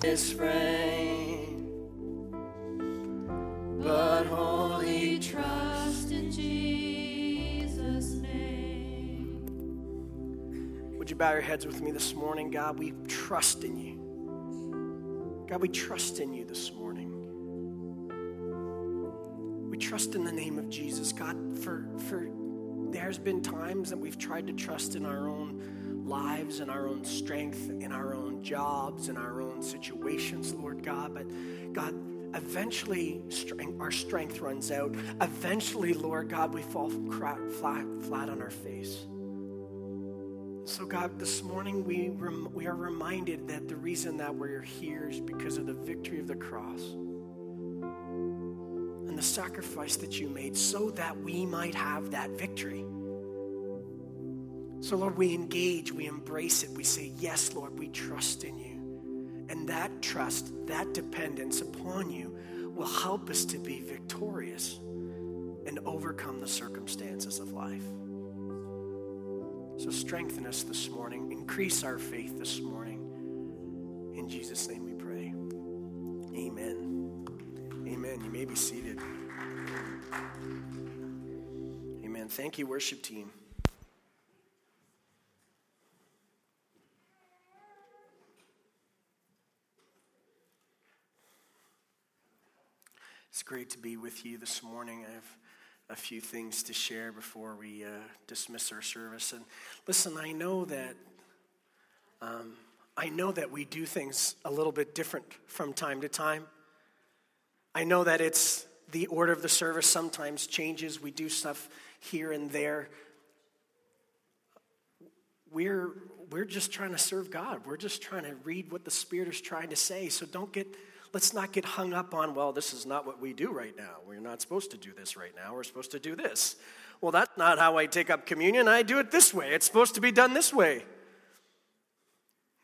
this frame, but wholly Trust in Jesus' name. Would you bow your heads with me this morning? God, we trust in you. God, we trust in you this morning. We trust in the name of Jesus. God, for, for there's been times that we've tried to trust in our own lives and our own strength, in our own jobs, in our own situations, Lord God. But God, eventually our strength runs out. Eventually, Lord God, we fall flat, flat on our face. So, God, this morning we, rem- we are reminded that the reason that we're here is because of the victory of the cross and the sacrifice that you made so that we might have that victory. So, Lord, we engage, we embrace it, we say, Yes, Lord, we trust in you. And that trust, that dependence upon you will help us to be victorious and overcome the circumstances of life. So strengthen us this morning, increase our faith this morning. In Jesus' name we pray. Amen. Amen. You may be seated. Amen. Thank you, worship team. It's great to be with you this morning. I have a few things to share before we uh, dismiss our service. And listen, I know that um, I know that we do things a little bit different from time to time. I know that it's the order of the service sometimes changes. We do stuff here and there. We're we're just trying to serve God. We're just trying to read what the Spirit is trying to say. So don't get let's not get hung up on, well, this is not what we do right now. We're not supposed to do this right now. We're supposed to do this. Well, that's not how I take up communion. I do it this way. It's supposed to be done this way.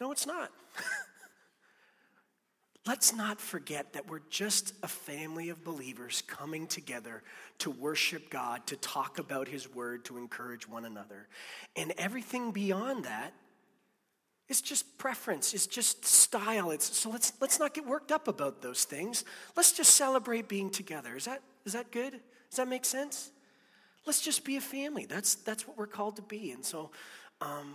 No, it's not. Let's not forget that we're just a family of believers coming together to worship God, to talk about His Word, to encourage one another. And everything beyond that it's just preference, it's just style. It's, so let's, let's not get worked up about those things. Let's just celebrate being together. Is that, is that good? Does that make sense? Let's just be a family. That's, that's what we're called to be. And so um,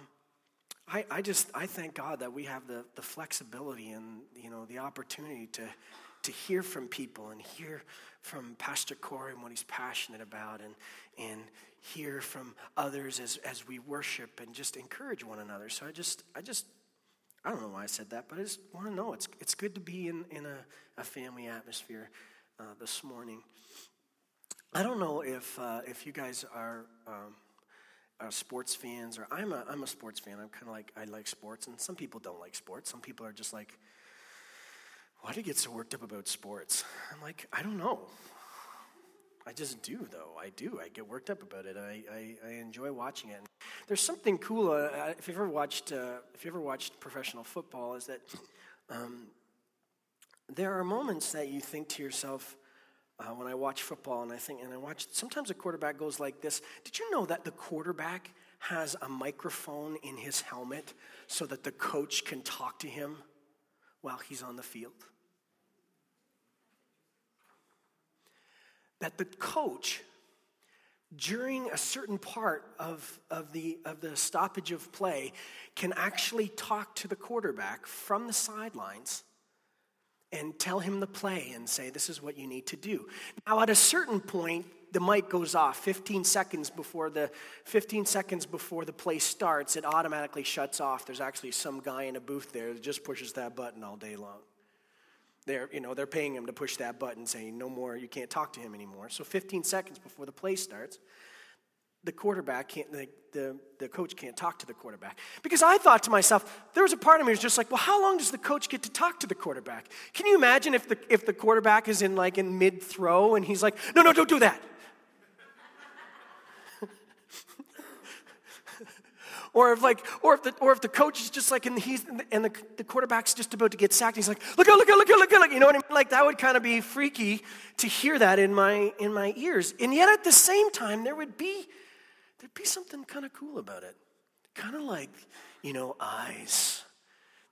I, I just, I thank God that we have the, the flexibility and, you know, the opportunity to, to hear from people and hear from Pastor Corey and what he's passionate about and, and hear from others as, as we worship and just encourage one another. So I just, I just, I don't know why I said that, but I just want to know it's, it's good to be in, in a, a family atmosphere uh, this morning. I don't know if, uh, if you guys are, um, are sports fans or I'm a, I'm a sports fan. I'm kind of like, I like sports and some people don't like sports. Some people are just like, why do you get so worked up about sports? I'm like, I don't know. I just do, though. I do. I get worked up about it. I, I, I enjoy watching it. There's something cool. Uh, if you ever watched, uh, if you ever watched professional football, is that um, there are moments that you think to yourself, uh, when I watch football, and I think, and I watch. Sometimes a quarterback goes like this. Did you know that the quarterback has a microphone in his helmet so that the coach can talk to him while he's on the field? that the coach during a certain part of, of, the, of the stoppage of play can actually talk to the quarterback from the sidelines and tell him the play and say, This is what you need to do. Now, at a certain point, the mic goes off 15 seconds before the 15 seconds before the play starts it automatically shuts off there's actually some guy in a booth there that just pushes that button all day long they're, you know, they're paying him to push that button saying, no more, you can't talk to him anymore. So 15 seconds before the play starts, the quarterback can't, the, the, the coach can't talk to the quarterback. Because I thought to myself, there was a part of me was just like, well, how long does the coach get to talk to the quarterback? Can you imagine if the, if the quarterback is in like in mid throw and he's like, no, no, don't do that. Or if like, or if the or if the coach is just like, and he's and the, the quarterback's just about to get sacked, he's like, look out, look out, look out, look out, you know what I mean? Like that would kind of be freaky to hear that in my in my ears. And yet at the same time, there would be there'd be something kind of cool about it. Kind of like, you know, eyes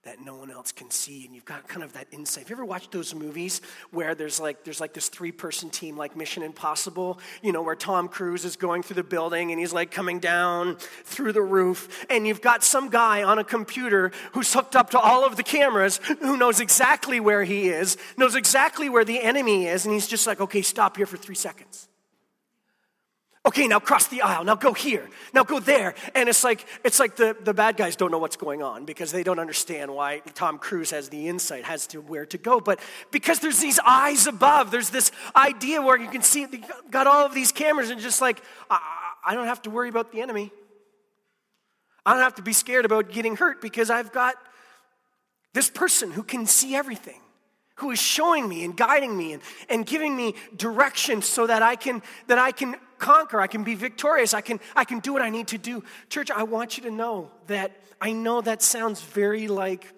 that no one else can see and you've got kind of that insight. Have you ever watched those movies where there's like there's like this three person team like mission impossible you know where tom cruise is going through the building and he's like coming down through the roof and you've got some guy on a computer who's hooked up to all of the cameras who knows exactly where he is knows exactly where the enemy is and he's just like okay stop here for three seconds okay now cross the aisle. Now go here. Now go there. And it's like it's like the, the bad guys don't know what's going on because they don't understand why tom cruise has the insight has to where to go. But because there's these eyes above there's this idea where you can see got all of these cameras and just like I, I don't have to worry about the enemy. I don't have to be scared about getting hurt because i've got this person who can see everything who is showing me and guiding me and, and giving me direction so that I can that I can conquer, I can be victorious, I can, I can do what I need to do. Church, I want you to know that I know that sounds very like,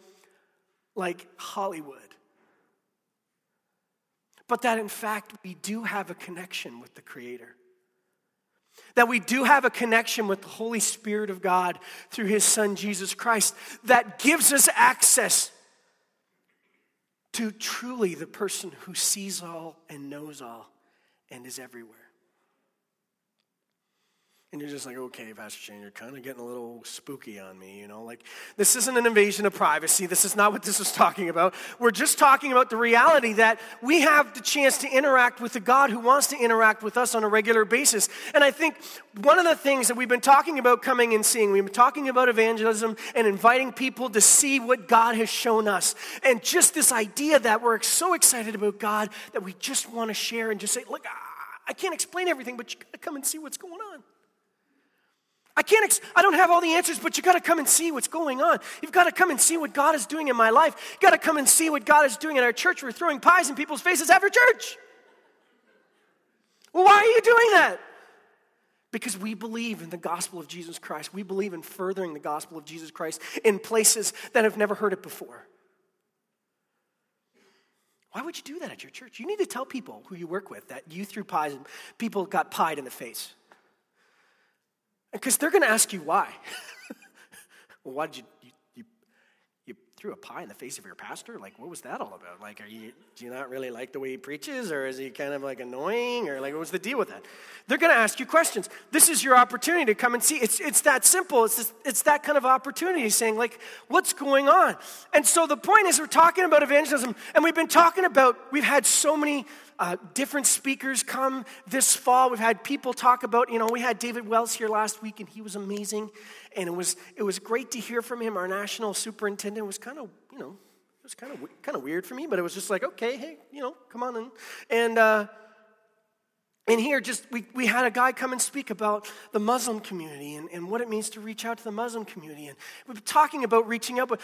like Hollywood. But that in fact, we do have a connection with the Creator. That we do have a connection with the Holy Spirit of God through His Son Jesus Christ that gives us access to truly the person who sees all and knows all and is everywhere. And you're just like, okay, Pastor Shane, you're kind of getting a little spooky on me, you know? Like, this isn't an invasion of privacy. This is not what this is talking about. We're just talking about the reality that we have the chance to interact with the God who wants to interact with us on a regular basis. And I think one of the things that we've been talking about coming and seeing, we've been talking about evangelism and inviting people to see what God has shown us. And just this idea that we're so excited about God that we just want to share and just say, look, I can't explain everything, but you got to come and see what's going on. I can't, ex- I don't have all the answers, but you got to come and see what's going on. You've got to come and see what God is doing in my life. You got to come and see what God is doing in our church. We're throwing pies in people's faces after church. Well, why are you doing that? Because we believe in the gospel of Jesus Christ. We believe in furthering the gospel of Jesus Christ in places that have never heard it before. Why would you do that at your church? You need to tell people who you work with that you threw pies and people got pied in the face. Because they're going to ask you why. well, why did you, you, you, you, threw a pie in the face of your pastor? Like, what was that all about? Like, are you, do you not really like the way he preaches? Or is he kind of like annoying? Or like, what was the deal with that? They're going to ask you questions. This is your opportunity to come and see. It's, it's that simple. It's, this, it's that kind of opportunity saying, like, what's going on? And so the point is, we're talking about evangelism, and we've been talking about, we've had so many uh, different speakers come this fall. We've had people talk about, you know, we had David Wells here last week, and he was amazing. And it was, it was great to hear from him. Our national superintendent was kind of, you know, it was kind of, kind of weird for me, but it was just like, okay, hey, you know, come on in. And, uh, and here, just we, we had a guy come and speak about the Muslim community and, and what it means to reach out to the Muslim community. And we've been talking about reaching out, but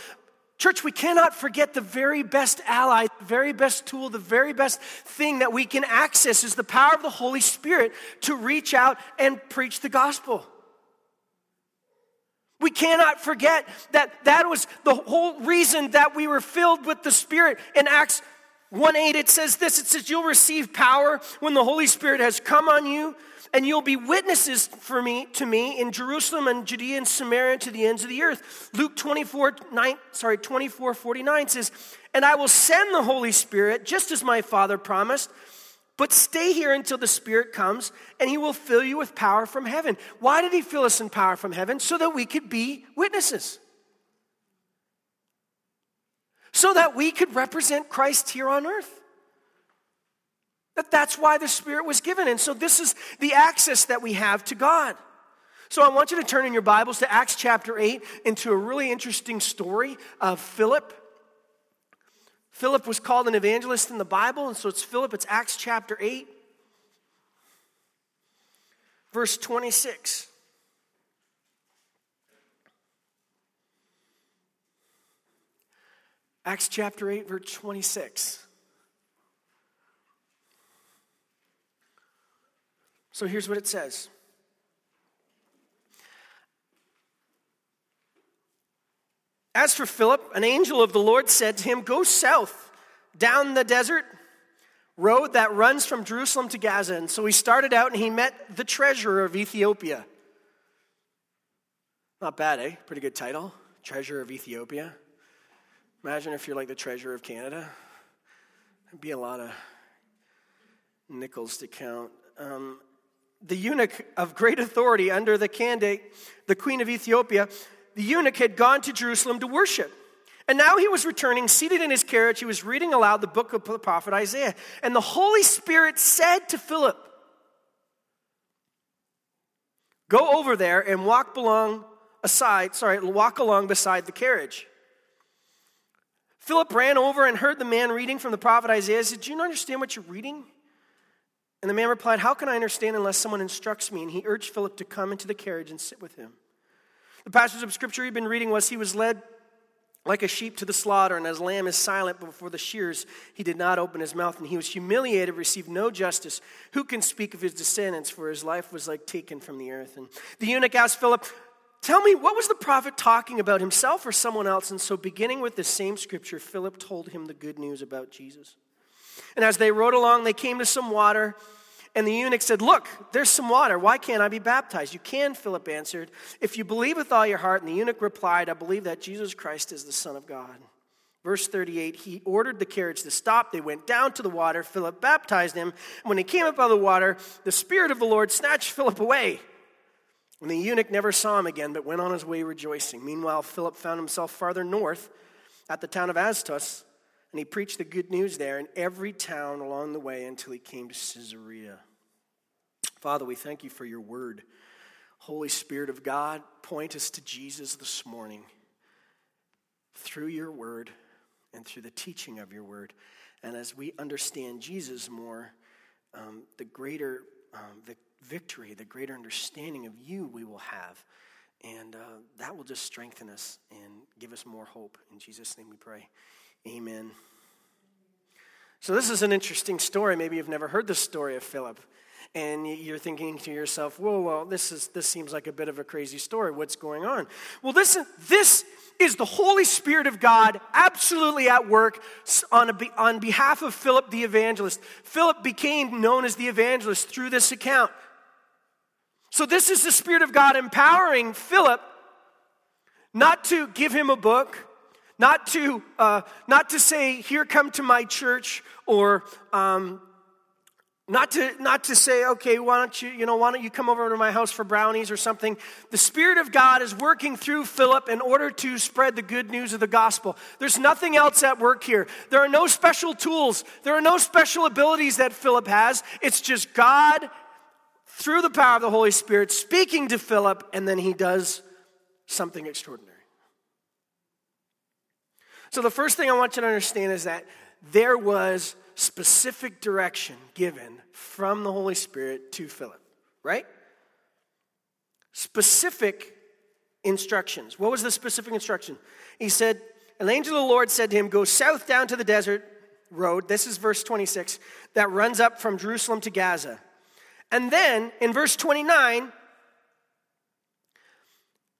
Church, we cannot forget the very best ally, the very best tool, the very best thing that we can access is the power of the Holy Spirit to reach out and preach the gospel. We cannot forget that that was the whole reason that we were filled with the Spirit. In Acts 1 8, it says this it says, You'll receive power when the Holy Spirit has come on you and you'll be witnesses for me to me in Jerusalem and Judea and Samaria to the ends of the earth. Luke 24, 9, sorry, 24, 49 says, And I will send the Holy Spirit, just as my Father promised. But stay here until the Spirit comes, and He will fill you with power from heaven. Why did He fill us in power from heaven? So that we could be witnesses. So that we could represent Christ here on earth. That that's why the Spirit was given. And so this is the access that we have to God. So I want you to turn in your Bibles to Acts chapter 8 into a really interesting story of Philip. Philip was called an evangelist in the Bible, and so it's Philip, it's Acts chapter 8, verse 26. Acts chapter 8, verse 26. So here's what it says. As for Philip, an angel of the Lord said to him, Go south down the desert road that runs from Jerusalem to Gaza. And so he started out and he met the treasurer of Ethiopia. Not bad, eh? Pretty good title. Treasurer of Ethiopia. Imagine if you're like the treasurer of Canada. There'd be a lot of nickels to count. Um, the eunuch of great authority under the Candake, the queen of Ethiopia, the eunuch had gone to Jerusalem to worship. And now he was returning, seated in his carriage. He was reading aloud the book of the prophet Isaiah. And the Holy Spirit said to Philip, Go over there and walk along aside, sorry, walk along beside the carriage. Philip ran over and heard the man reading from the prophet Isaiah. He said, Do you understand what you're reading? And the man replied, How can I understand unless someone instructs me? And he urged Philip to come into the carriage and sit with him. The passage of scripture he'd been reading was He was led like a sheep to the slaughter, and as lamb is silent before the shears, he did not open his mouth, and he was humiliated, received no justice. Who can speak of his descendants? For his life was like taken from the earth. And the eunuch asked Philip, Tell me, what was the prophet talking about, himself or someone else? And so, beginning with the same scripture, Philip told him the good news about Jesus. And as they rode along, they came to some water. And the eunuch said, Look, there's some water. Why can't I be baptized? You can, Philip answered, if you believe with all your heart. And the eunuch replied, I believe that Jesus Christ is the Son of God. Verse 38, he ordered the carriage to stop. They went down to the water. Philip baptized him. And when he came up out of the water, the Spirit of the Lord snatched Philip away. And the eunuch never saw him again, but went on his way rejoicing. Meanwhile, Philip found himself farther north at the town of Azotus and he preached the good news there in every town along the way until he came to Caesarea. Father, we thank you for your word. Holy Spirit of God, point us to Jesus this morning through your word and through the teaching of your word. And as we understand Jesus more, um, the greater um, the victory, the greater understanding of you we will have. And uh, that will just strengthen us and give us more hope. In Jesus' name we pray. Amen. So, this is an interesting story. Maybe you've never heard the story of Philip. And you're thinking to yourself, whoa, well, this, is, this seems like a bit of a crazy story. What's going on? Well, this, this is the Holy Spirit of God absolutely at work on, a, on behalf of Philip the evangelist. Philip became known as the evangelist through this account. So, this is the Spirit of God empowering Philip not to give him a book, not to, uh, not to say, here, come to my church, or um, not to, not to say, okay, why don't you, you know, why don't you come over to my house for brownies or something. The Spirit of God is working through Philip in order to spread the good news of the gospel. There's nothing else at work here. There are no special tools. There are no special abilities that Philip has. It's just God, through the power of the Holy Spirit, speaking to Philip, and then he does something extraordinary. So, the first thing I want you to understand is that there was specific direction given from the Holy Spirit to Philip, right? Specific instructions. What was the specific instruction? He said, An angel of the Lord said to him, Go south down to the desert road. This is verse 26 that runs up from Jerusalem to Gaza. And then in verse 29,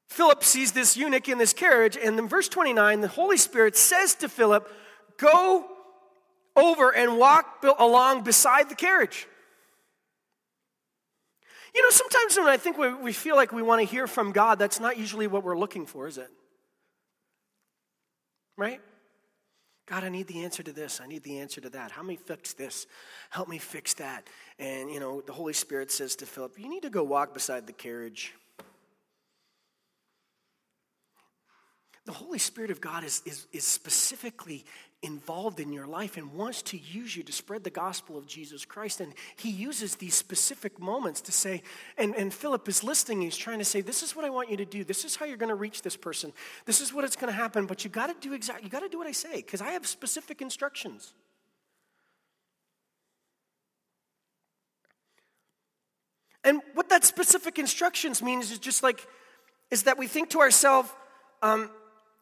Philip sees this eunuch in this carriage, and in verse 29, the Holy Spirit says to Philip, Go over and walk along beside the carriage. You know, sometimes when I think we, feel like we want to hear from God, that's not usually what we're looking for, is it? Right? God, I need the answer to this. I need the answer to that. Help me fix this. Help me fix that. And, you know, the Holy Spirit says to Philip, You need to go walk beside the carriage. The Holy Spirit of God is, is, is specifically involved in your life and wants to use you to spread the gospel of Jesus Christ. And he uses these specific moments to say, and, and Philip is listening, he's trying to say, This is what I want you to do. This is how you're going to reach this person. This is what it's going to happen, but you got to do exactly, you got to do what I say, because I have specific instructions. And what that specific instructions means is just like, is that we think to ourselves, um,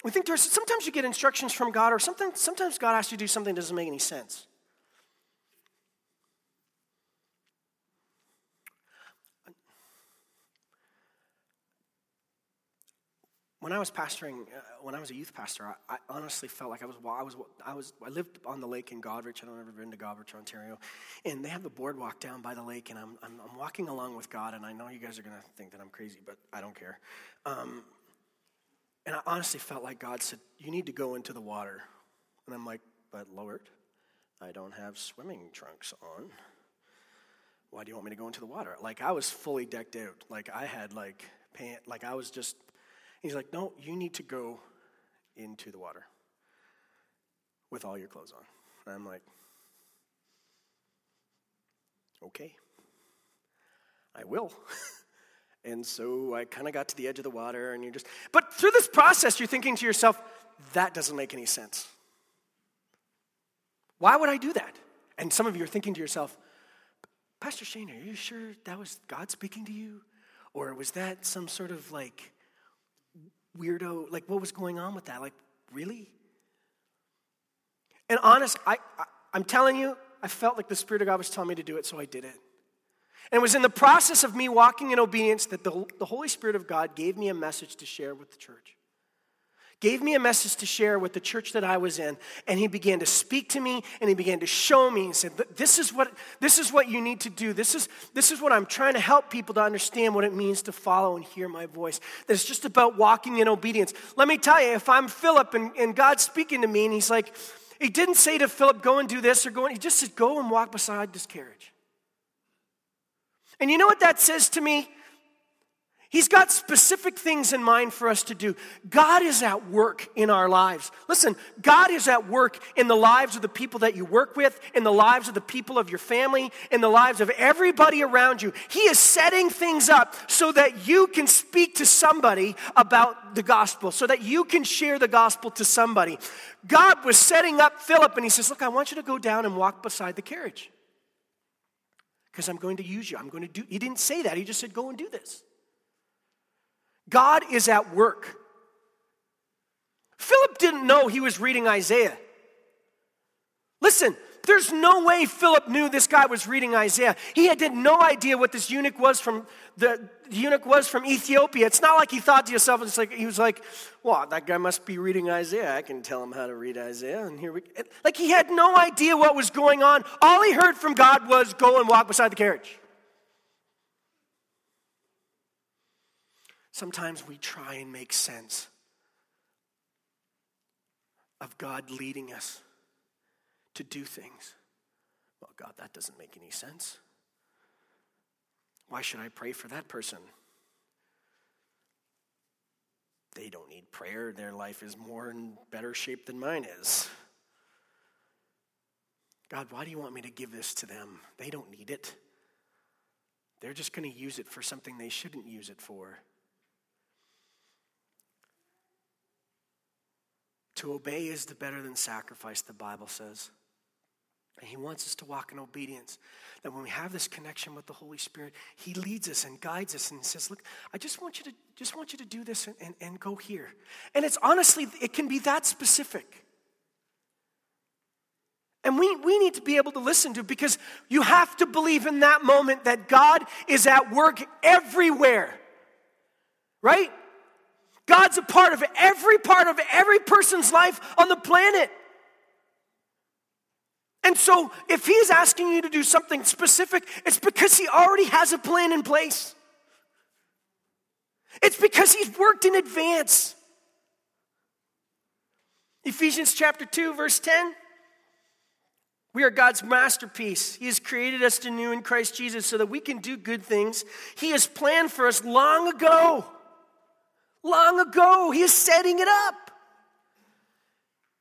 we think there's sometimes you get instructions from God, or sometimes, sometimes God asks you to do something that doesn't make any sense. When I was pastoring, uh, when I was a youth pastor, I, I, honestly felt like I was, I was, I was, I lived on the lake in Goderich. I don't ever been to Goderich, Ontario, and they have the boardwalk down by the lake, and I'm, I'm, I'm walking along with God, and I know you guys are going to think that I'm crazy, but I don't care. Um, and I honestly felt like God said, You need to go into the water And I'm like, But Lord, I don't have swimming trunks on. Why do you want me to go into the water? Like I was fully decked out. Like I had like pant like I was just he's like, No, you need to go into the water with all your clothes on. And I'm like, Okay. I will. and so I kind of got to the edge of the water, and you're just, but through this process, you're thinking to yourself, that doesn't make any sense. Why would I do that? And some of you are thinking to yourself, Pastor Shane, are you sure that was God speaking to you? Or was that some sort of like weirdo, like what was going on with that? Like, really? And honest, I, I I'm telling you, I felt like the Spirit of God was telling me to do it, so I did it. And it was in the process of me walking in obedience that the, the Holy Spirit of God gave me a message to share with the church. Gave me a message to share with the church that I was in, and he began to speak to me and he began to show me and said, This is what, this is what you need to do. This is, this is what I'm trying to help people to understand what it means to follow and hear my voice. That it's just about walking in obedience. Let me tell you, if I'm Philip and, and God's speaking to me and he's like, he didn't say to Philip, go and do this or go, and he just said, go and walk beside this carriage. And you know what that says to me? He's got specific things in mind for us to do. God is at work in our lives. Listen, God is at work in the lives of the people that you work with, in the lives of the people of your family, in the lives of everybody around you. He is setting things up so that you can speak to somebody about the gospel, so that you can share the gospel to somebody. God was setting up Philip, and he says, Look, I want you to go down and walk beside the carriage because I'm going to use you. I'm going to do. He didn't say that. He just said, Go and do this. God is at work. Philip didn't know he was reading Isaiah. Listen, there's no way Philip knew this guy was reading Isaiah. He had no idea what this eunuch was from the, the eunuch was from Ethiopia. It's not like he thought to himself, it's like he was like, well, that guy must be reading Isaiah. I can tell him how to read Isaiah. And here we like he had no idea what was going on. All he heard from God was go and walk beside the carriage. Sometimes we try and make sense of God leading us to do things. Well, God, that doesn't make any sense. Why should I pray for that person? They don't need prayer. Their life is more in better shape than mine is. God, why do you want me to give this to them? They don't need it. They're just going to use it for something they shouldn't use it for. To obey is the better than sacrifice, the Bible says. And He wants us to walk in obedience. That when we have this connection with the Holy Spirit, He leads us and guides us and says, Look, I just want you to just want you to do this and, and, and go here. And it's honestly, it can be that specific. And we, we need to be able to listen to because you have to believe in that moment that God is at work everywhere. Right? God's a part of every part of every person's life on the planet. And so, if He's asking you to do something specific, it's because He already has a plan in place. It's because He's worked in advance. Ephesians chapter 2, verse 10. We are God's masterpiece. He has created us anew in Christ Jesus so that we can do good things. He has planned for us long ago long ago. He is setting it up.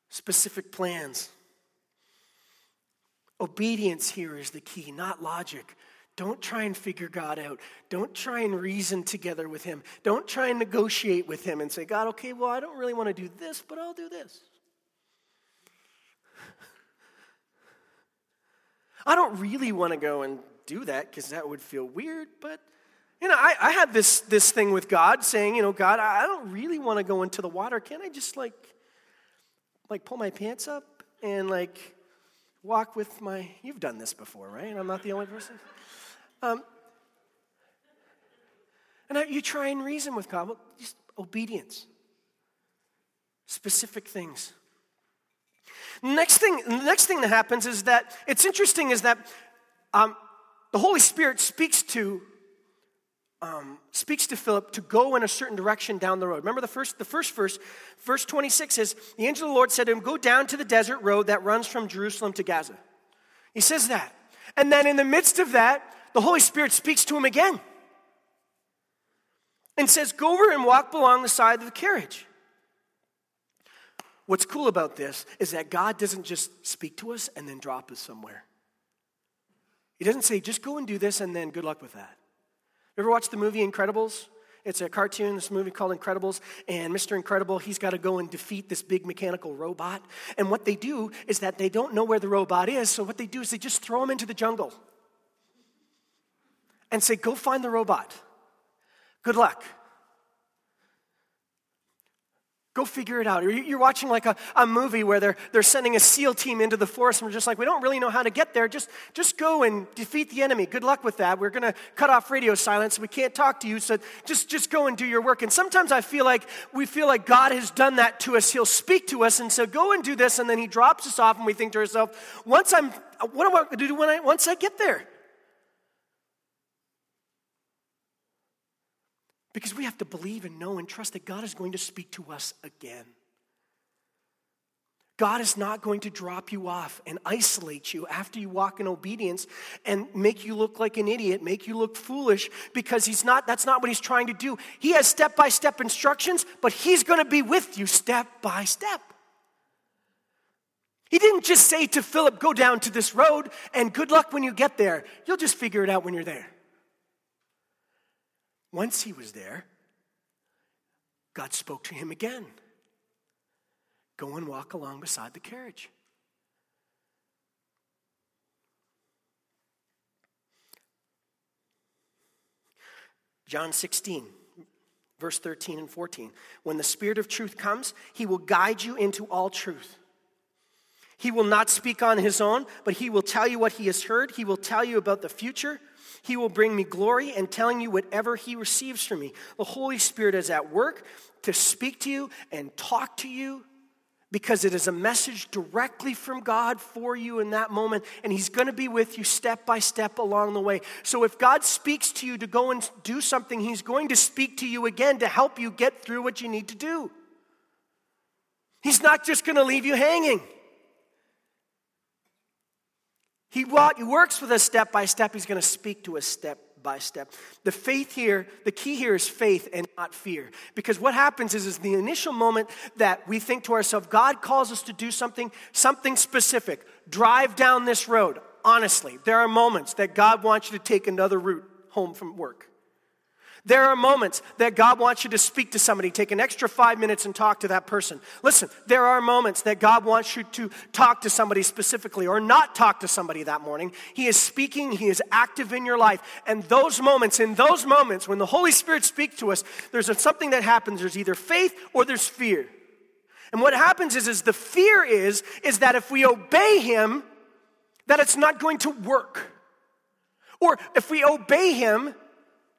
Specific plans. Obedience here is the key, not logic. Don't try and figure God out. Don't try and reason together with Him. Don't try and negotiate with Him and say, God, okay, well, I don't really want to do this, but I'll do this. I don't really want to go and do that because that would feel weird, but you know, I, I had this, this thing with God saying, you know, God, I don't really want to go into the water. Can I just like, like pull my pants up and like walk with my, you've done this before, right? And I'm not the only person. Um, and I, you try and reason with God, well, just obedience, specific things. Next thing, next thing that happens is that it's interesting is that um, the Holy Spirit speaks to um, speaks to Philip to go in a certain direction down the road. Remember the first, the first verse, verse 26 says, The angel of the Lord said to him, Go down to the desert road that runs from Jerusalem to Gaza. He says that. And then in the midst of that, the Holy Spirit speaks to him again and says, Go over and walk along the side of the carriage. What's cool about this is that God doesn't just speak to us and then drop us somewhere. He doesn't say, just go and do this and then good luck with that. Ever watch the movie Incredibles? It's a cartoon, this movie called Incredibles, and Mr. Incredible, he's got to go and defeat this big mechanical robot. And what they do is that they don't know where the robot is, so what they do is they just throw him into the jungle and say, Go find the robot. Good luck. Go figure it out. You're watching like a, a movie where they're, they're sending a SEAL team into the forest and we're just like, we don't really know how to get there. Just, just go and defeat the enemy. Good luck with that. We're going to cut off radio silence. We can't talk to you. So just, just go and do your work. And sometimes I feel like we feel like God has done that to us. He'll speak to us and say, go and do this. And then he drops us off and we think to ourselves, once I'm, what am I going to do when I, once I get there? Because we have to believe and know and trust that God is going to speak to us again. God is not going to drop you off and isolate you after you walk in obedience and make you look like an idiot, make you look foolish, because he's not, that's not what he's trying to do. He has step by step instructions, but he's going to be with you step by step. He didn't just say to Philip, Go down to this road and good luck when you get there. You'll just figure it out when you're there. Once he was there, God spoke to him again Go and walk along beside the carriage. John 16, verse 13 and 14. When the Spirit of truth comes, he will guide you into all truth. He will not speak on his own, but he will tell you what he has heard. He will tell you about the future. He will bring me glory and telling you whatever he receives from me. The Holy Spirit is at work to speak to you and talk to you because it is a message directly from God for you in that moment, and He's going to be with you step by step along the way. So, if God speaks to you to go and do something, He's going to speak to you again to help you get through what you need to do. He's not just going to leave you hanging. He, works with us step by step. He's going to speak to us step by step. The faith here, the key here is faith and not fear. Because what happens is, is the initial moment that we think to ourselves, God calls us to do something, something specific. Drive down this road. Honestly, there are moments that God wants you to take another route home from work. There are moments that God wants you to speak to somebody, take an extra five minutes and talk to that person. Listen, there are moments that God wants you to talk to somebody specifically or not talk to somebody that morning. He is speaking, He is active in your life. And those moments, in those moments, when the Holy Spirit speaks to us, there's something that happens. There's either faith or there's fear. And what happens is, is the fear is, is that if we obey Him, that it's not going to work. Or if we obey Him,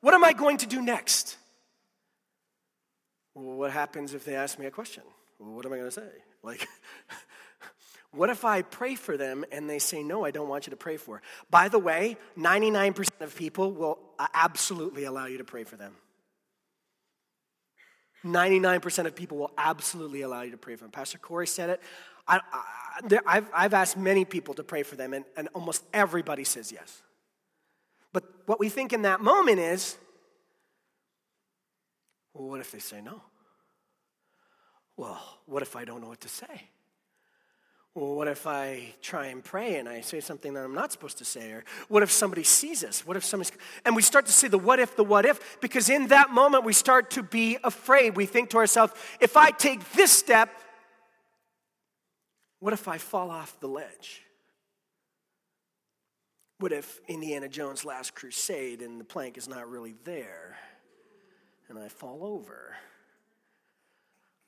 what am I going to do next? Well, what happens if they ask me a question? Well, what am I going to say? Like, what if I pray for them and they say, No, I don't want you to pray for? By the way, 99% of people will uh, absolutely allow you to pray for them. 99% of people will absolutely allow you to pray for them. Pastor Corey said it. I, have I've asked many people to pray for them, and, and almost everybody says yes. But what we think in that moment is, well, what if they say no? Well, what if I don't know what to say? Well, what if I try and pray and I say something that I'm not supposed to say? Or what if somebody sees us? What if somebody's. And we start to say the what if, the what if, because in that moment we start to be afraid. We think to ourselves, if I take this step, what if I fall off the ledge? What if Indiana Jones' last crusade and the plank is not really there and I fall over?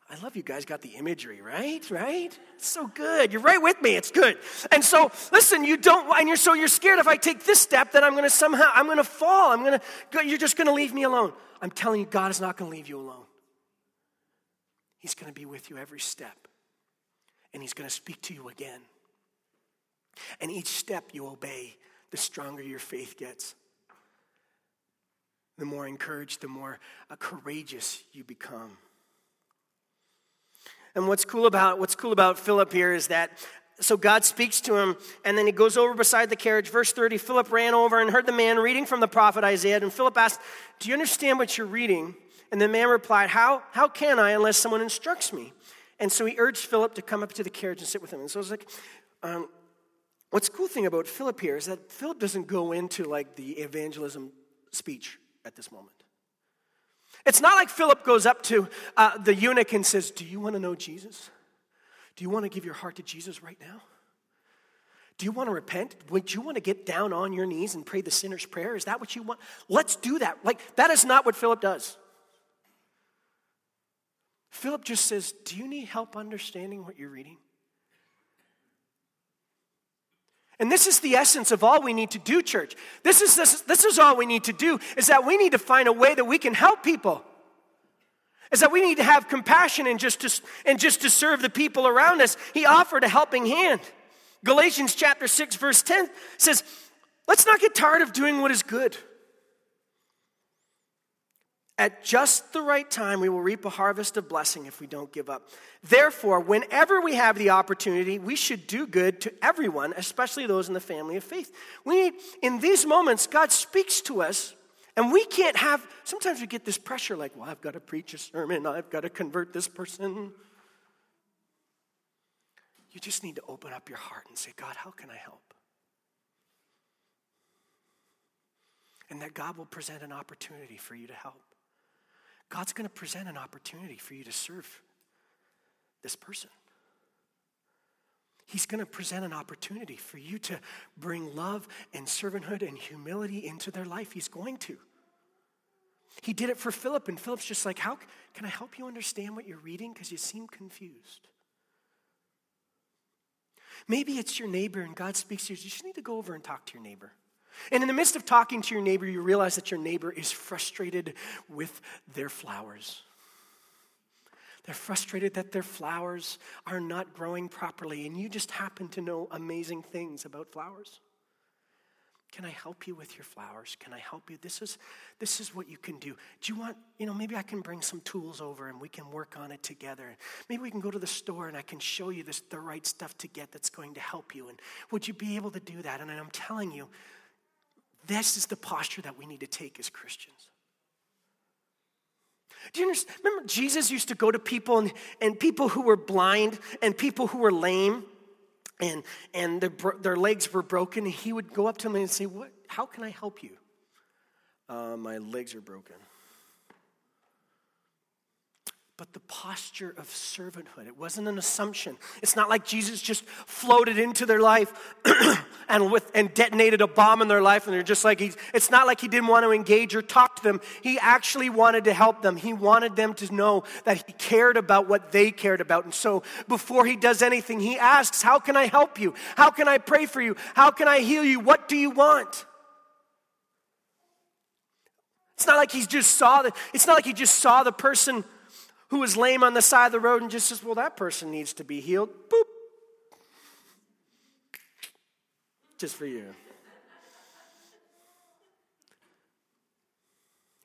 I love you guys got the imagery, right? Right? It's so good. You're right with me. It's good. And so, listen, you don't and you're so you're scared if I take this step that I'm going to somehow I'm going to fall. I'm going to you're just going to leave me alone. I'm telling you God is not going to leave you alone. He's going to be with you every step. And he's going to speak to you again. And each step you obey, the stronger your faith gets. the more encouraged, the more uh, courageous you become. And what's cool about what's cool about Philip here is that so God speaks to him, and then he goes over beside the carriage. Verse 30 Philip ran over and heard the man reading from the prophet Isaiah. And Philip asked, Do you understand what you're reading? And the man replied, How, how can I unless someone instructs me? And so he urged Philip to come up to the carriage and sit with him. And so I was like, um, What's cool thing about Philip here is that Philip doesn't go into like the evangelism speech at this moment. It's not like Philip goes up to uh, the eunuch and says, Do you want to know Jesus? Do you want to give your heart to Jesus right now? Do you want to repent? Would you want to get down on your knees and pray the sinner's prayer? Is that what you want? Let's do that. Like, that is not what Philip does. Philip just says, Do you need help understanding what you're reading? And this is the essence of all we need to do, church. This is, this, this is all we need to do, is that we need to find a way that we can help people is that we need to have compassion and just to, and just to serve the people around us. He offered a helping hand. Galatians chapter 6 verse 10 says, "Let's not get tired of doing what is good. At just the right time, we will reap a harvest of blessing if we don't give up. Therefore, whenever we have the opportunity, we should do good to everyone, especially those in the family of faith. We in these moments, God speaks to us and we can't have, sometimes we get this pressure like, well, I've got to preach a sermon, I've got to convert this person. You just need to open up your heart and say, God, how can I help? And that God will present an opportunity for you to help. God's going to present an opportunity for you to serve this person. He's going to present an opportunity for you to bring love and servanthood and humility into their life. He's going to. He did it for Philip, and Philip's just like, How can I help you understand what you're reading? Because you seem confused. Maybe it's your neighbor, and God speaks to you. You just need to go over and talk to your neighbor. And in the midst of talking to your neighbor, you realize that your neighbor is frustrated with their flowers. They're frustrated that their flowers are not growing properly, and you just happen to know amazing things about flowers. Can I help you with your flowers? Can I help you? This is, this is what you can do. Do you want, you know, maybe I can bring some tools over and we can work on it together. Maybe we can go to the store and I can show you this, the right stuff to get that's going to help you. And would you be able to do that? And I'm telling you, this is the posture that we need to take as Christians. Do you understand? Remember, Jesus used to go to people and, and people who were blind and people who were lame and, and their, their legs were broken. He would go up to them and say, what, How can I help you? Uh, my legs are broken but the posture of servanthood. It wasn't an assumption. It's not like Jesus just floated into their life and, with, and detonated a bomb in their life, and they're just like, he's, it's not like he didn't want to engage or talk to them. He actually wanted to help them. He wanted them to know that he cared about what they cared about. And so before he does anything, he asks, How can I help you? How can I pray for you? How can I heal you? What do you want? It's not like he just saw the, it's not like he just saw the person who was lame on the side of the road and just says, Well, that person needs to be healed. Boop. Just for you.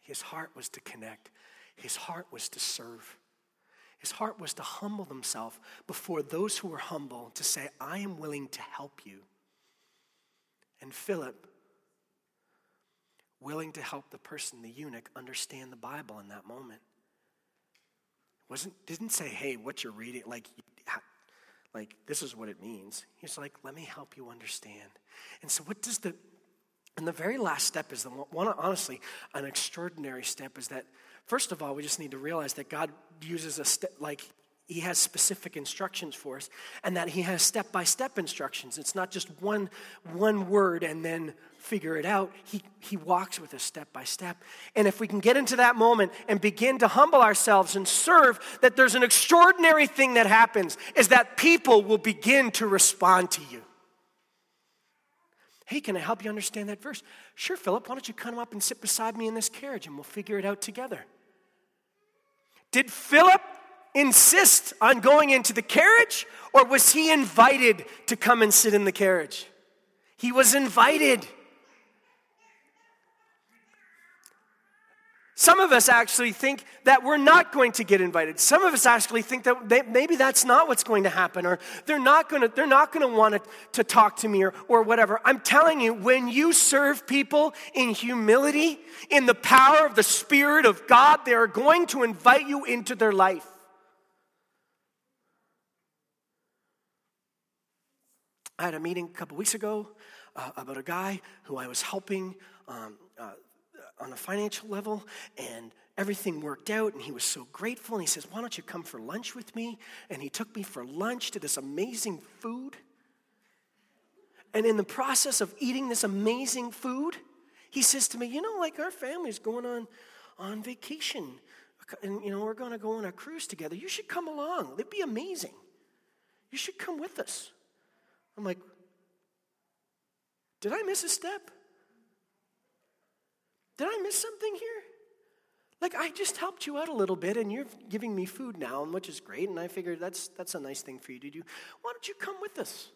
His heart was to connect, his heart was to serve. His heart was to humble himself before those who were humble to say, I am willing to help you. And Philip, willing to help the person, the eunuch, understand the Bible in that moment wasn't didn't say, "Hey, what you're reading, like, like this is what it means." He's like, "Let me help you understand." And so, what does the and the very last step is the one, honestly, an extraordinary step is that first of all, we just need to realize that God uses a step like he has specific instructions for us and that he has step-by-step instructions. It's not just one one word and then figure it out. He, he walks with us step by step. And if we can get into that moment and begin to humble ourselves and serve that there's an extraordinary thing that happens is that people will begin to respond to you. Hey can i help you understand that verse? Sure philip why don't you come up and sit beside me in this carriage and we'll figure it out together. Did philip insist on going into the carriage, or was he invited to come and sit in the carriage? He was invited. Some of us actually think that we're not going to get invited. Some of us actually think that they, maybe that's not what's going to happen, or they're not going to, they're not going to want to, talk to me, or, or whatever. I'm telling you, when you serve people in humility, in the power of the Spirit of God, they are going to invite you into their life. I had a meeting a couple weeks ago uh, about a guy who I was helping. Um, uh, on a financial level, and everything worked out, and he was so grateful. And he says, Why don't you come for lunch with me? And he took me for lunch to this amazing food. And in the process of eating this amazing food, he says to me, You know, like our family's going on, on vacation, and you know, we're going to go on a cruise together. You should come along, it'd be amazing. You should come with us. I'm like, Did I miss a step? Did I miss something here? Like I just helped you out a little bit and you're giving me food now, and which is great, and I figured that's that's a nice thing for you to do. Why don't you come with us?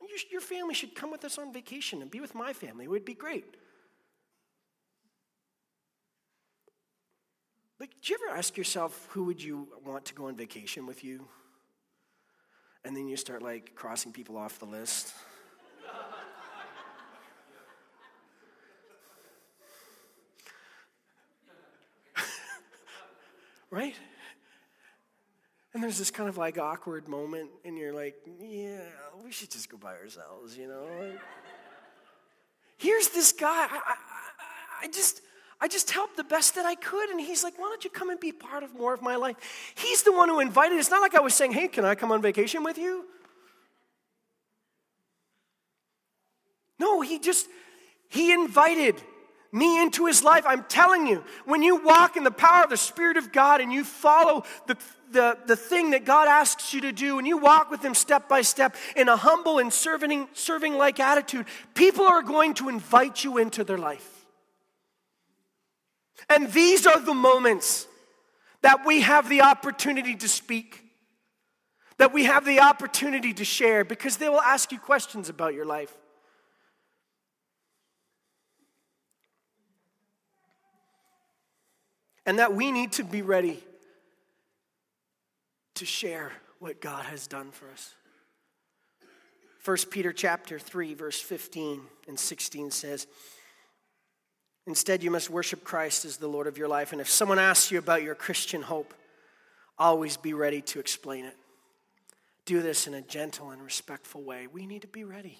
You, your family should come with us on vacation and be with my family. It would be great. Like, do you ever ask yourself who would you want to go on vacation with you? And then you start like crossing people off the list. right? And there's this kind of like awkward moment, and you're like, yeah, we should just go by ourselves, you know? Here's this guy. I, I, I, just. I just helped the best that I could. And he's like, why don't you come and be part of more of my life? He's the one who invited. It's not like I was saying, hey, can I come on vacation with you? No, he just, he invited me into his life. I'm telling you, when you walk in the power of the Spirit of God and you follow the, the, the thing that God asks you to do, and you walk with him step by step in a humble and serving, serving like attitude, people are going to invite you into their life. And these are the moments that we have the opportunity to speak, that we have the opportunity to share, because they will ask you questions about your life. and that we need to be ready to share what God has done for us. 1 Peter chapter 3 verse 15 and 16 says Instead you must worship Christ as the Lord of your life and if someone asks you about your Christian hope always be ready to explain it. Do this in a gentle and respectful way. We need to be ready.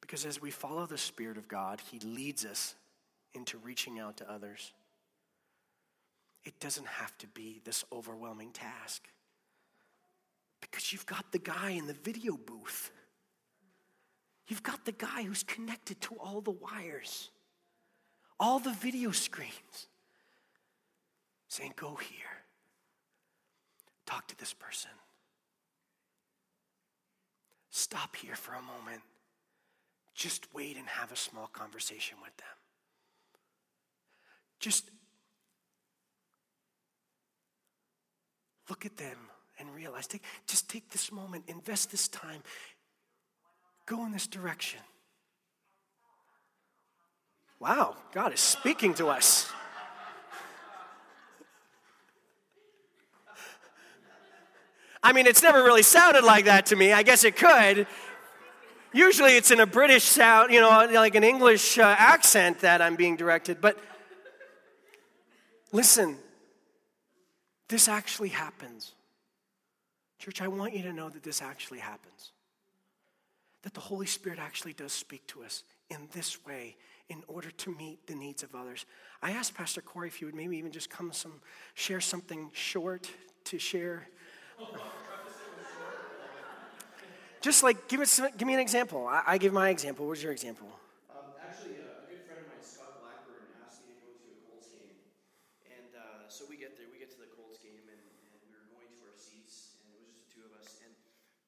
Because as we follow the Spirit of God, He leads us into reaching out to others. It doesn't have to be this overwhelming task because you've got the guy in the video booth. You've got the guy who's connected to all the wires, all the video screens, saying, Go here, talk to this person. Stop here for a moment. Just wait and have a small conversation with them. Just look at them and realize, take, just take this moment, invest this time, go in this direction. Wow, God is speaking to us. I mean, it's never really sounded like that to me. I guess it could. Usually it's in a British sound, you know, like an English uh, accent that I'm being directed. But Listen, this actually happens. Church, I want you to know that this actually happens. That the Holy Spirit actually does speak to us in this way in order to meet the needs of others. I asked Pastor Corey if he would maybe even just come some share something short to share. just like give, me an example. I, I give my example. What's your example? so we get there, we get to the Colts game, and, we were going to our seats, and it was just the two of us. And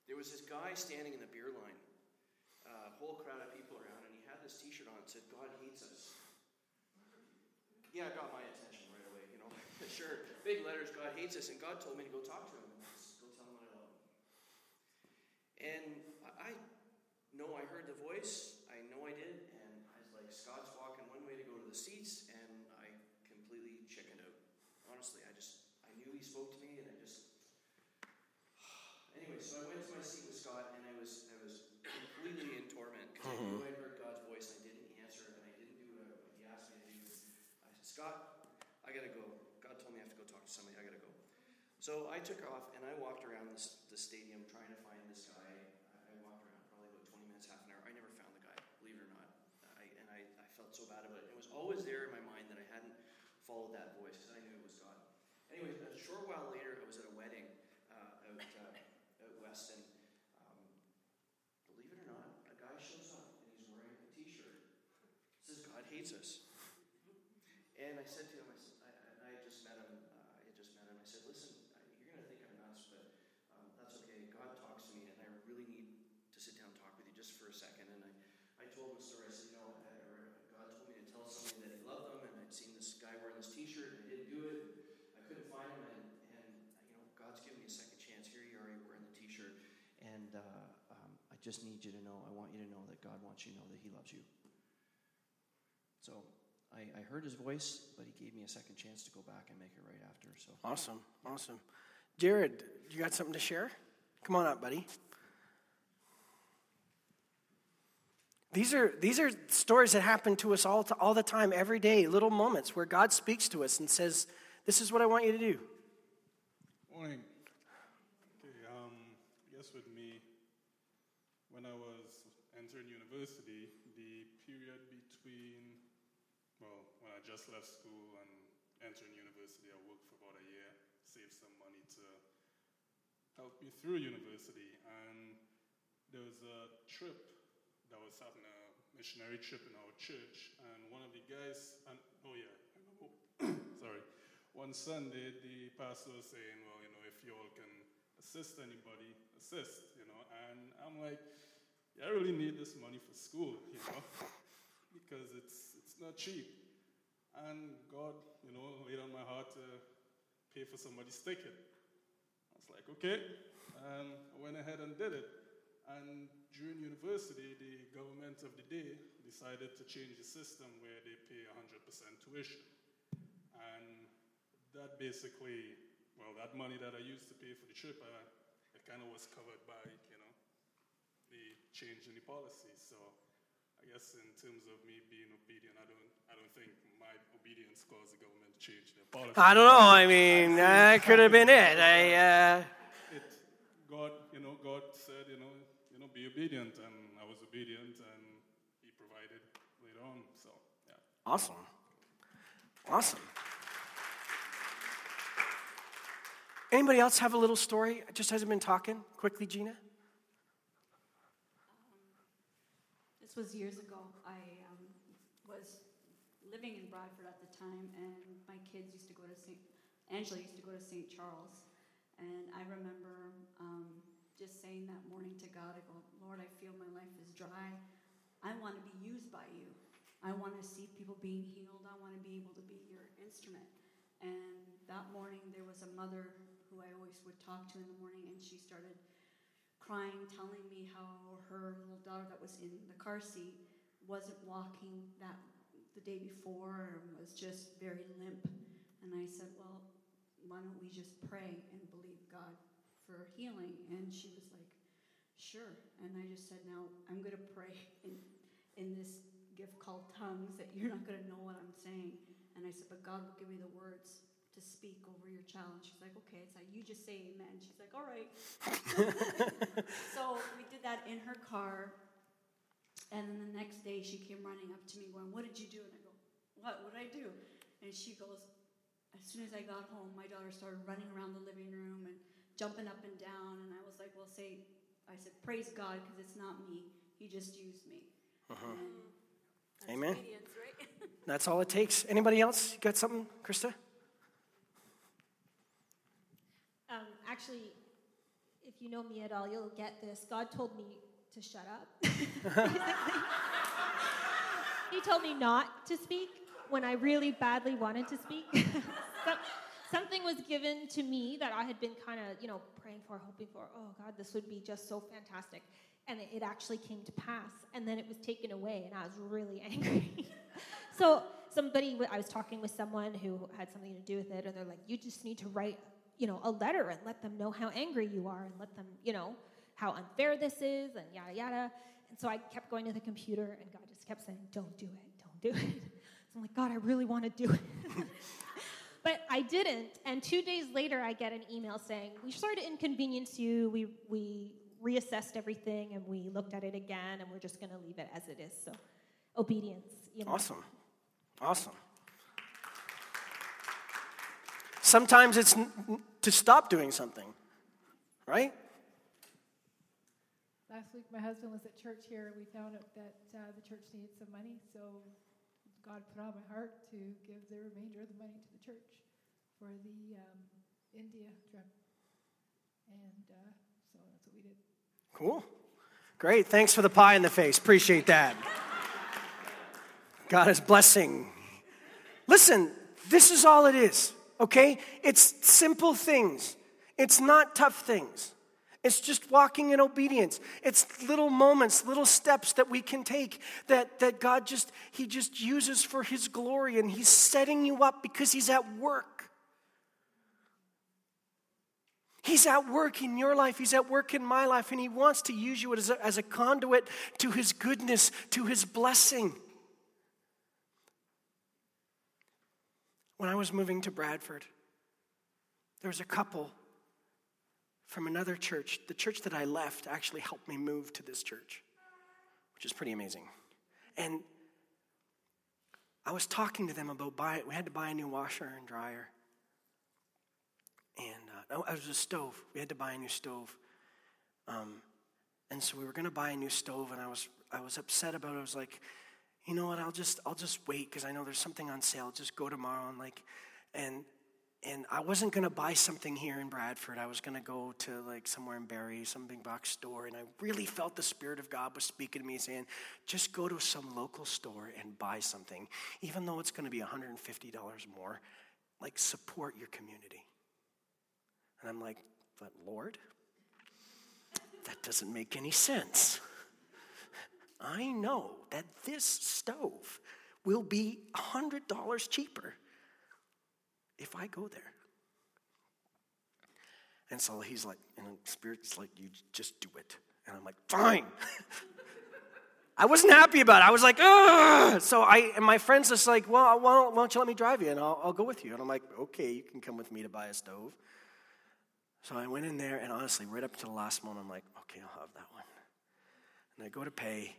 there was this guy standing in the beer line, a whole crowd of people around, and he had that said, "God hates us." Yeah, it got my attention right away. You know, sure, big letters, God hates us, and God told me to go talk to him and go tell him I love him. And I know I heard the voice. I know I did, and I was like, Scott's walking one way to go to the the seats, and I completely chickened out. Honestly, I just I knew he spoke to me, and I just. Anyway, so I went to my seat with Scott, and I was I was completely in torment because I knew I'd heard God's voice, and I didn't answer, and I didn't do what he asked me to do. I said, Scott, I gotta go. God told me I have to go talk to somebody. I gotta go. So I took off and I walked around the stadium trying to find this guy. I, I walked around probably about 20 minutes, half an hour. I never found the guy, believe it or not. I, and I, I felt so bad about it. It was always there in my mind that I hadn't followed that voice because I knew it was God. Anyway, a short while later, I was at a wedding uh, out, uh, out west, and um, believe it or not, a guy shows up and he's wearing a T-shirt. Says God hates us. And I said to him, I, said, I, I I had just met him. Uh, I had just met him. I said, "Listen, I- you're gonna think I'm nuts, but um, that's okay. God talks to me, and I really need to sit down and talk with you just for a second. And I, I told him the story. I said, "You know, I, or God told me to tell somebody that He loved them, and I'd seen this guy wearing this T-shirt, and I didn't do it. I couldn't find him, and, and you know, God's given me a second chance. Here you are, you're wearing the T-shirt, and uh, um, I just need you to know. I want you to know that God wants you to know that He loves you." So I, I heard his voice, but he gave me a second chance to go back and make it right after. So Awesome, awesome. Jared, you got something to share? Come on up, buddy. These are, these are stories that happen to us all, to, all the time, every day, little moments where God speaks to us and says, This is what I want you to do. Morning. Okay, um, I guess with me, when I was entering university, the period between, well, when I just left school and entering university, I worked for about a year, saved some money to help me through university. And there was a trip that was happening, a missionary trip in our church, and one of the guys, and oh yeah, sorry, one Sunday the pastor was saying, well, you know, if you all can assist anybody, assist, you know, and I'm like, yeah, I really need this money for school, you know, because it's it's not cheap, and God, you know, laid on my heart to pay for somebody's ticket. I was like, okay, and I went ahead and did it. And during university, the government of the day decided to change the system where they pay 100% tuition. And that basically, well, that money that I used to pay for the trip, uh, it kind of was covered by, change the policy. So I guess in terms of me being obedient, I don't, I don't think my obedience caused the government to change their policy. I don't know. I mean, that could have been it. I, uh, it, God, you know, God said, you know, you know, be obedient, and I was obedient, and He provided later on. So, yeah. awesome. Awesome. Anybody else have a little story just as I've been talking? Quickly, Gina. This was years ago. I um, was living in Bradford at the time, and my kids used to go to St. Angela used to go to St. Charles, and I remember um, just saying that morning to God, I go, Lord, I feel my life is dry. I want to be used by you. I want to see people being healed. I want to be able to be your instrument. And that morning, there was a mother who I always would talk to in the morning, and she started crying, telling me how her little daughter that was in the car seat wasn't walking that the day before and was just very limp. And I said, Well, why don't we just pray and believe God for healing? And she was like, Sure. And I just said, Now I'm going to pray in, in this gift called tongues that you're not going to know what I'm saying. And I said, But God will give me the words to speak over your child. And she's like, Okay. It's like, You just say amen. She's like, All right. so we did that in her car. And then the next day she came running up to me going, What did you do? And I go, What? would I do? And she goes, As soon as I got home, my daughter started running around the living room and jumping up and down. And I was like, Well, say, I said, Praise God, because it's not me. He just used me. Uh-huh. And Amen. Right? That's all it takes. Anybody else? You got something, Krista? Um, actually, if you know me at all, you'll get this. God told me to shut up. he told me not to speak when I really badly wanted to speak. so, something was given to me that I had been kind of, you know, praying for, hoping for. Oh God, this would be just so fantastic, and it, it actually came to pass. And then it was taken away, and I was really angry. so somebody, I was talking with someone who had something to do with it, and they're like, you just need to write, you know, a letter and let them know how angry you are and let them, you know, how unfair this is and yada yada. And so I kept going to the computer, and God just kept saying, don't do it, don't do it. So I'm like, God, I really want to do it. but I didn't. And two days later, I get an email saying, we sorry to inconvenience you. We, we reassessed everything and we looked at it again, and we're just going to leave it as it is. So obedience. You know. Awesome. Awesome. Sometimes it's to stop doing something, right? Last week, my husband was at church here. We found out that uh, the church needed some money, so God put on my heart to give the remainder of the money to the church for the um, India trip. And uh, so that's what we did. Cool. Great. Thanks for the pie in the face. Appreciate that. God is blessing. Listen, this is all it is, okay? It's simple things, it's not tough things. It's just walking in obedience. It's little moments, little steps that we can take that, that God just, He just uses for His glory, and He's setting you up because He's at work. He's at work in your life, He's at work in my life, and He wants to use you as a, as a conduit to His goodness, to His blessing. When I was moving to Bradford, there was a couple from another church. The church that I left actually helped me move to this church, which is pretty amazing. And I was talking to them about buying, we had to buy a new washer and dryer. And uh, it was a stove. We had to buy a new stove. Um, and so we were going to buy a new stove, and I was, I was upset about it. I was like, you know what, I'll just, I'll just wait because I know there's something on sale. I'll just go tomorrow and like, and and I wasn't going to buy something here in Bradford. I was going to go to like somewhere in Barrie, some big box store, and I really felt the Spirit of God was speaking to me, saying, "Just go to some local store and buy something, even though it's going to be $150 more. Like support your community." And I'm like, "But Lord, that doesn't make any sense. I know that this stove will be $100 cheaper." if I go there. And so he's like, and the Spirit's like, you just do it. And I'm like, fine. I wasn't happy about it. I was like, Ugh! So I, and my friend's just like, well, why don't, you let me drive you and I'll, I'll go with you? And I'm like, okay, you can come with me to buy a stove. So I went in there, and honestly, right up to the last moment, I'm like, okay, I'll have that one. And I go to pay,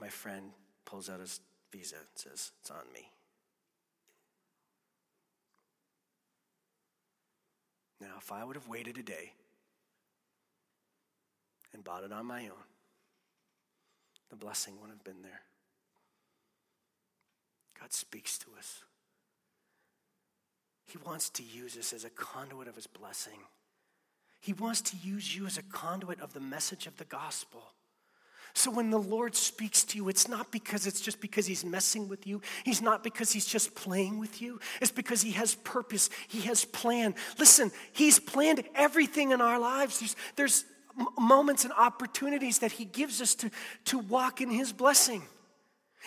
my friend pulls out his visa and says, it's on me. Now, if I would have waited a day and bought it on my own, the blessing wouldn't have been there. God speaks to us. He wants to use us as a conduit of His blessing. He wants to use you as a conduit of the message of the gospel. So when the Lord speaks to you, it's not because it's just because He's messing with you. He's not because He's just playing with you. It's because He has purpose. He has plan. Listen, He's planned everything in our lives. There's, there's moments and opportunities that He gives us to, to walk in His blessing.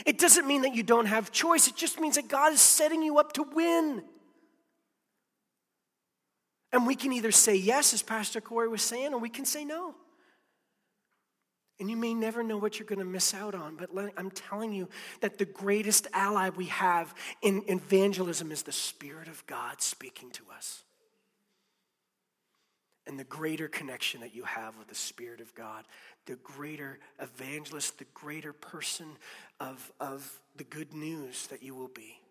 It doesn't mean that you don't have choice. It just means that God is setting you up to win. And we can either say yes, as Pastor Corey was saying, or we can say no. And you may never know what you're going to miss out on, but I'm telling you that the greatest ally we have in evangelism is the Spirit of God speaking to us. And the greater connection that you have with the Spirit of God, the greater evangelist, the greater person of, of the good news that you will be.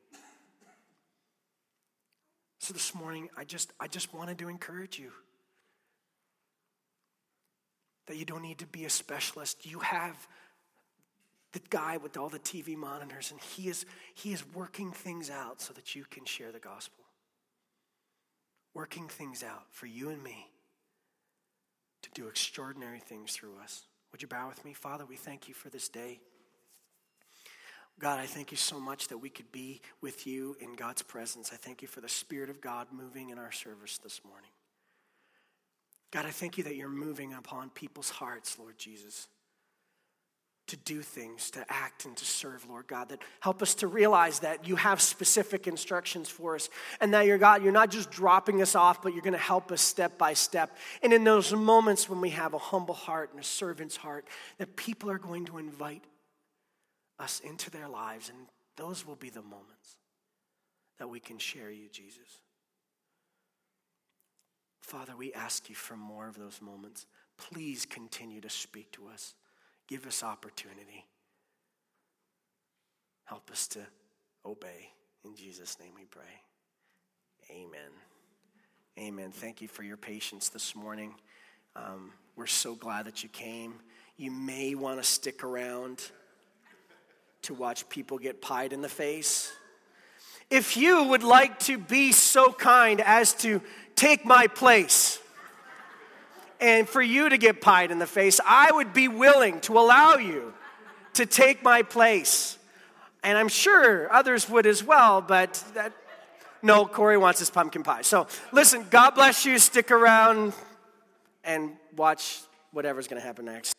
So this morning, I just, I just wanted to encourage you that you don't need to be a specialist. You have the guy with all the TV monitors, and he is, he is working things out so that you can share the gospel. Working things out for you and me to do extraordinary things through us. Would you bow with me? Father, we thank you for this day. God, I thank you so much that we could be with you in God's presence. I thank you for the Spirit of God moving in our service this morning. God, I thank you that you're moving upon people's hearts, Lord Jesus, to do things, to act, and to serve, Lord God. That help us to realize that you have specific instructions for us, and that you're God, you're not just dropping us off, but you're going to help us step by step. And in those moments when we have a humble heart and a servant's heart, that people are going to invite us into their lives, and those will be the moments that we can share you, Jesus. Father, we ask you for more of those moments. Please continue to speak to us. Give us opportunity. Help us to obey. In Jesus' name we pray. Amen. Amen. Thank you for your patience this morning. Um, we're so glad that you came. You may want to stick around to watch people get pied in the face. If you would like to be so kind as to take my place, and for you to get pied in the face, I would be willing to allow you to take my place. And I'm sure others would as well, but that, no, Corey wants his pumpkin pie. So listen, God bless you. Stick around and watch whatever's going to happen next.